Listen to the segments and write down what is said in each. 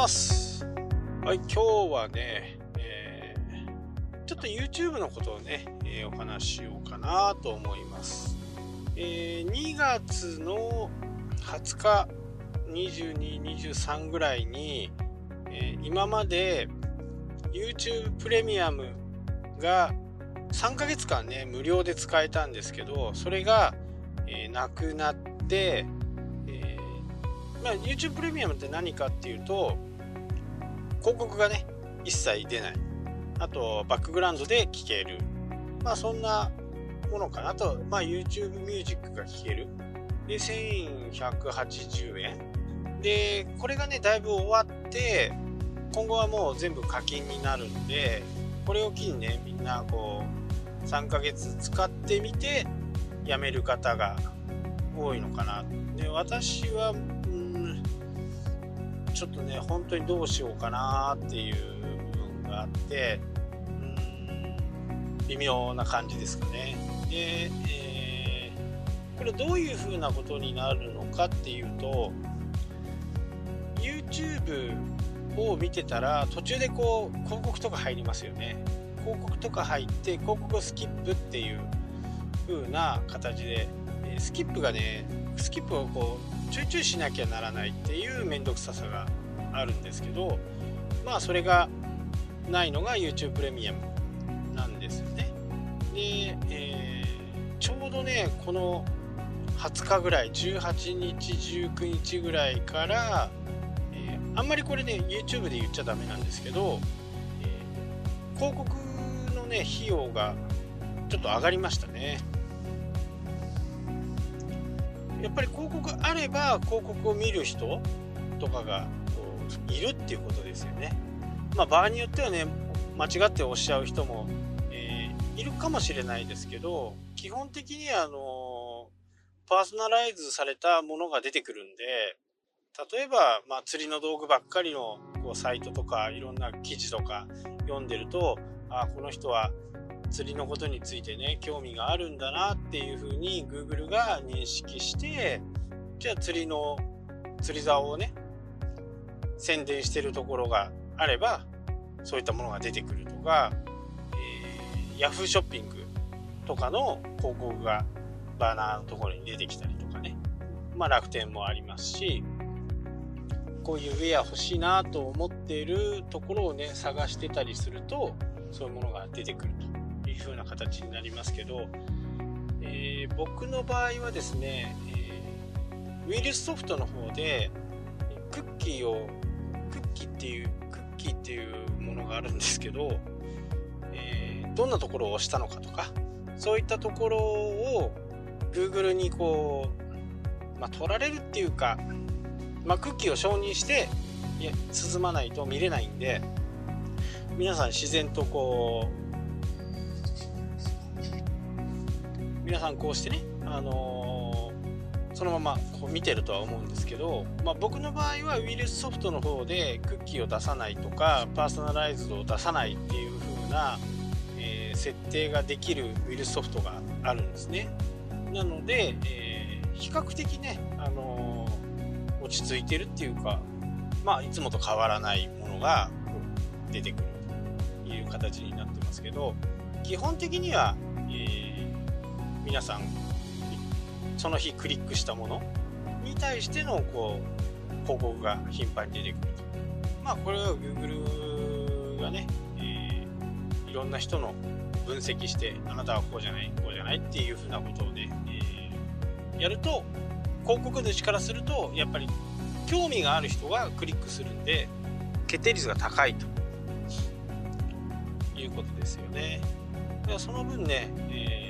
ます。はい、今日はね、えー、ちょっと YouTube のことをね、えー、お話ししようかなと思います。えー、2月の20日、22、23ぐらいに、え今まで YouTube プレミアムが3ヶ月間ね、無料で使えたんですけど、それが、えなくなって、えまあ、YouTube プレミアムって何かっていうと広告がね一切出ない。あとバックグラウンドで聴ける。まあそんなものかな。あと、まあ、YouTube ミュージックが聴けるで1180円。でこれがねだいぶ終わって今後はもう全部課金になるんでこれを機にねみんなこう3ヶ月使ってみてやめる方が多いのかな。で私はうんちょっとね本当にどうしようかなっていう部分があってうん微妙な感じですかね。で、えー、これどういうふうなことになるのかっていうと YouTube を見てたら途中でこう広告とか入りますよね。広告とか入って広告をスキップっていう風な形でスキップがねスキップをこうちょいちょいしなきゃならないっていう面倒くささがあるんですけどまあそれがないのが YouTube プレミアムなんですよね。で、えー、ちょうどねこの20日ぐらい18日19日ぐらいから、えー、あんまりこれね YouTube で言っちゃダメなんですけど、えー、広告のね費用がちょっと上がりましたね。やっぱり広告あれば広告を見る人とかがいるっていうことですよね。まあ、場合によってはね間違っておっしゃう人も、えー、いるかもしれないですけど基本的にあのパーソナライズされたものが出てくるんで例えば、まあ、釣りの道具ばっかりのこうサイトとかいろんな記事とか読んでるとあこの人は釣りのことについてね興味があるんだなっていうふうに Google が認識してじゃあ釣りの釣り竿をね宣伝してるところがあればそういったものが出てくるとか、えー、Yahoo ショッピングとかの広告がバナーのところに出てきたりとかね。まあ楽天もありますしこういうウェア欲しいなと思っているところをね探してたりするとそういうものが出てくると。いう風な形になりますけど、えー、僕の場合はですね、えー、ウイルスソフトの方でクッキーをクッキーっていうクッキーっていうものがあるんですけど、えー、どんなところを押したのかとかそういったところを Google にこう、まあ、取られるっていうか、まあ、クッキーを承認していや進まないと見れないんで皆さん自然とこう皆さんこうしてね、あのー、そのままこう見てるとは思うんですけど、まあ、僕の場合はウイルスソフトの方でクッキーを出さないとかパーソナライズドを出さないっていう風な、えー、設定ができるウイルスソフトがあるんですね。なので、えー、比較的ね、あの落ち着いてるっていうかまあいつもと変わらないものが出てくるという形になってますけど基本的には、えー皆さんその日クリックしたものに対してのこう広告が頻繁に出てくるとまあこれは Google がね、えー、いろんな人の分析してあなたはこうじゃないこうじゃないっていうふうなことをね、えー、やると広告主からするとやっぱり興味がある人がクリックするんで決定率が高いということですよね。その分ね、えー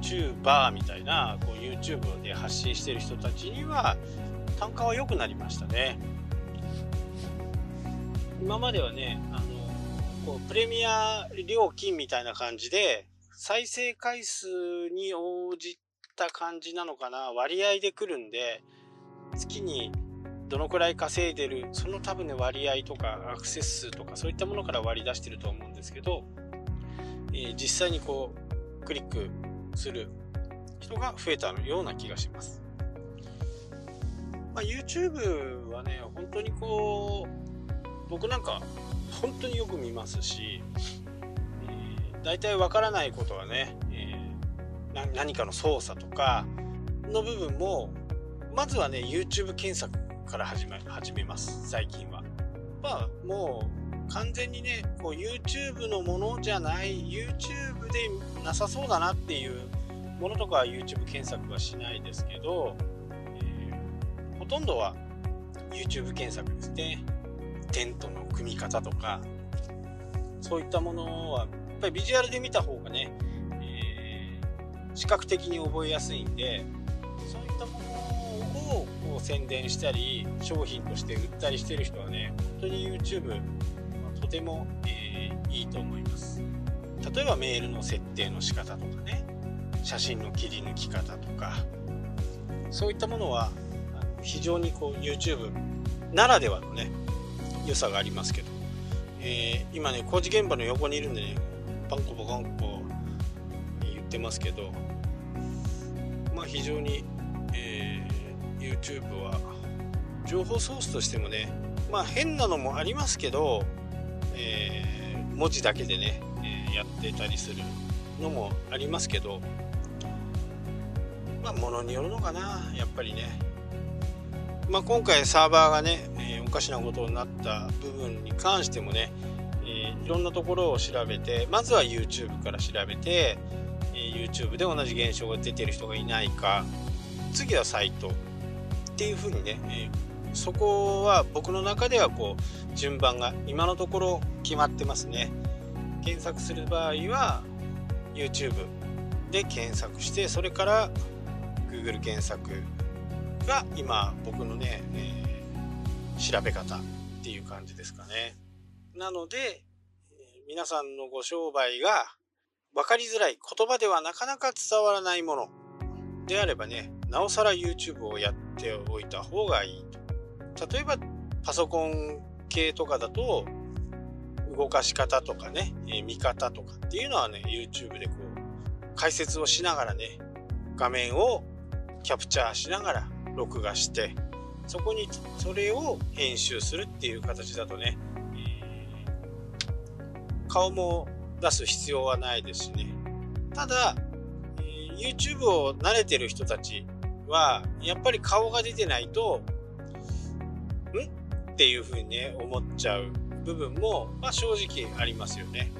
YouTuber みたいなこう YouTube で発信してる人たちには単価は良くなりましたね。今まではねあのこうプレミア料金みたいな感じで再生回数に応じた感じなのかな割合で来るんで月にどのくらい稼いでるその多分ね割合とかアクセス数とかそういったものから割り出してると思うんですけど、えー、実際にこうクリックする人が増えたような気がします。まあ、YouTube はね、本当にこう、僕なんか本当によく見ますし、え、大体わからないことはね、えー、何かの操作とかの部分もまずはね YouTube 検索から始め始めます最近は。まあもう完全にねこう YouTube のものじゃない YouTube でなさそうだなっていうものとかは YouTube 検索はしないですけど、えー、ほとんどは YouTube 検索ですね。テントの組み方とかそういったものはやっぱりビジュアルで見た方がね、えー、視覚的に覚えやすいんでそういったものをこう宣伝したり商品として売ったりしてる人はね本当に YouTube ても、えー、いいと思います。例えばメールの設定の仕方とかね。写真の切り抜き方とか。そういったものは非常にこう YouTube ならではのね良さがありますけど、えー、今ね工事現場の横にいるんでねパンコポカンコ言ってますけど。まあ非常に、えー、YouTube は情報ソースとしてもねまあ変なのもありますけど、えー、文字だけでね、えやってたりするのもありますけどまあものによるのかなやっぱりね。まあ、今回サーバーがね、え、おかしなことになった部分に関してもね、え、いろんなところを調べてまずは YouTube から調べて、え、YouTube で同じ現象が出てる人がいないか次はサイトっていうふうにね、えそこは僕の中ではこう順番が今のところ決まってますね検索する場合は YouTube で検索してそれから Google 検索が今僕のね、えー、調べ方っていう感じですかね。なので、えー、皆さんのご商売が分かりづらい言葉ではなかなか伝わらないものであればね、なおさら YouTube をやっておいた方がいいと。例えばパソコン系とかだと動かし方とかね、え、見方とかっていうのはね、YouTube でこう解説をしながらね、画面をキャプチャーしながら録画してそこにそれを編集するっていう形だとね、えー、顔も出す必要はないですしね。ただ、えー、YouTube を慣れてる人たちはやっぱり顔が出てないとっていうふうにね思っちゃう部分も、まあ、正直ありますよね。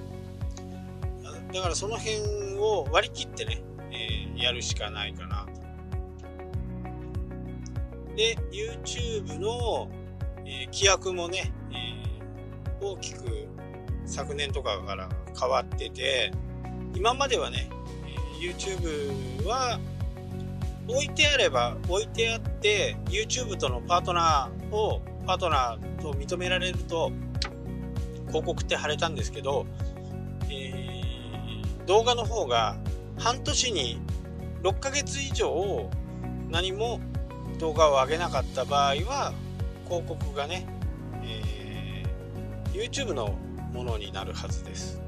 だからその辺を割り切ってね、えー、やるしかないかなと。で YouTube の、えー、規約もね、えー、大きく昨年とかから変わってて今まではね、え、YouTube は置いてあれば置いてあって YouTube とのパートナーをパートナーと認められると広告って貼れたんですけど、えー、動画の方が半年に6ヶ月以上何も動画を上げなかった場合は広告がね、えー、YouTube のものになるはずです。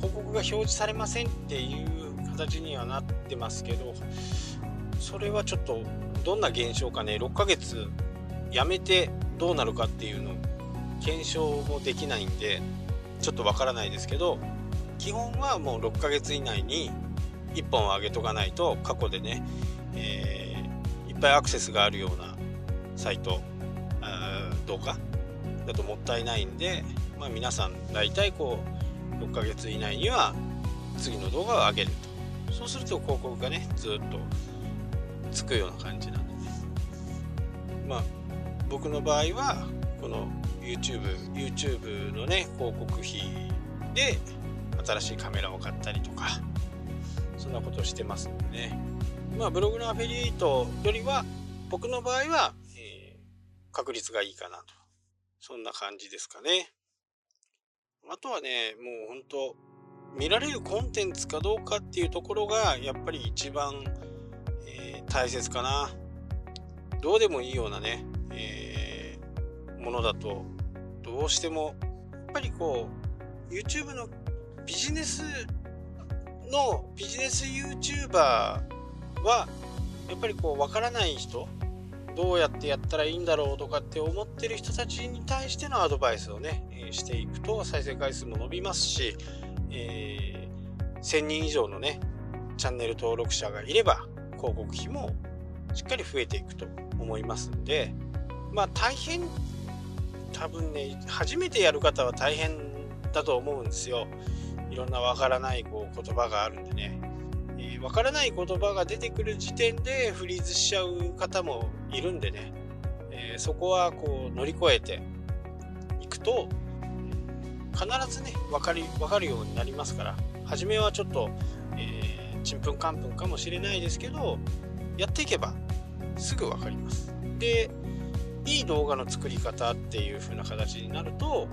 広告が表示されませんっていう形にはなってますけどそれはちょっとどんな現象かね6ヶ月やめてどうなるかっていうの検証もできないんでちょっとわからないですけど基本はもう6ヶ月以内に1本上げとかないと過去でね、えーぱいアクセスがあるようなサイト動画だともったいないんで、まあ、皆さん大体こう6ヶ月以内には次の動画を上げると。そうすると広告がねずっとつくような感じなのでね。まあ僕の場合はこの YouTube, YouTube のね広告費で新しいカメラを買ったりとかそんなことをしてますんでねまあ、ブログのアフィリエイトよりは、僕の場合は、えー、確率がいいかなと。そんな感じですかね。あとはね、もう本当見られるコンテンツかどうかっていうところが、やっぱり一番、えー、大切かな。どうでもいいようなね、え、ものだと、どうしても、やっぱりこう、YouTube のビジネスのビジネス YouTuber はやっぱりこう分からない人どうやってやったらいいんだろうとかって思ってる人たちに対してのアドバイスをね、えしていくと再生回数も伸びますし、えー、1000人以上のねチャンネル登録者がいれば広告費もしっかり増えていくと思いますんでまあ大変多分ね初めてやる方は大変だと思うんですよ。いろんなわからないこう言葉があるんでね。わ、えー、からない言葉が出てくる時点でフリーズしちゃう方もいるんでね、えー、そこはこう乗り越えていくと必ずね分かり分かるようになりますから。初めはちょっと、え、ちんぷんかんぷんかもしれないですけどやっていけばすぐ分かります。でいい動画の作り方っていう風な形になると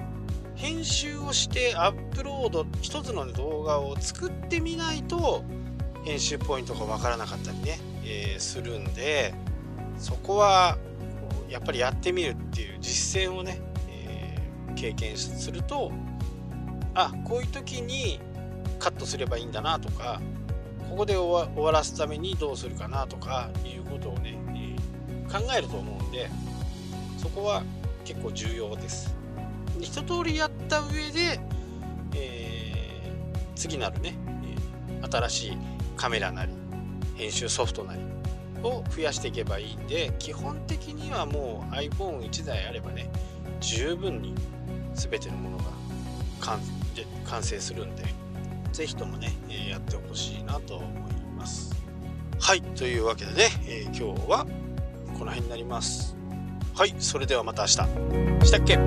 編集をしてアップロード一つの動画を作ってみないと編集ポイントが分からなかったりね、えー、するんでそこはやっぱりやってみるっていう実践をね、えー、経験するとあこういう時にカットすればいいんだなとかここで終わらすためにどうするかなとかいうことをね、えー、考えると思うんでそこは結構重要です。一通りやった上で、えー、次なるね、新しいカメラなり編集ソフトなりを増やしていけばいいんで基本的にはもう iPhone1 台あればね十分に全てのものが完成するんで是非ともね、やってほしいなと思います。はいというわけでね、えー、今日はこの辺になります。はいそれではまた明日。したっけ？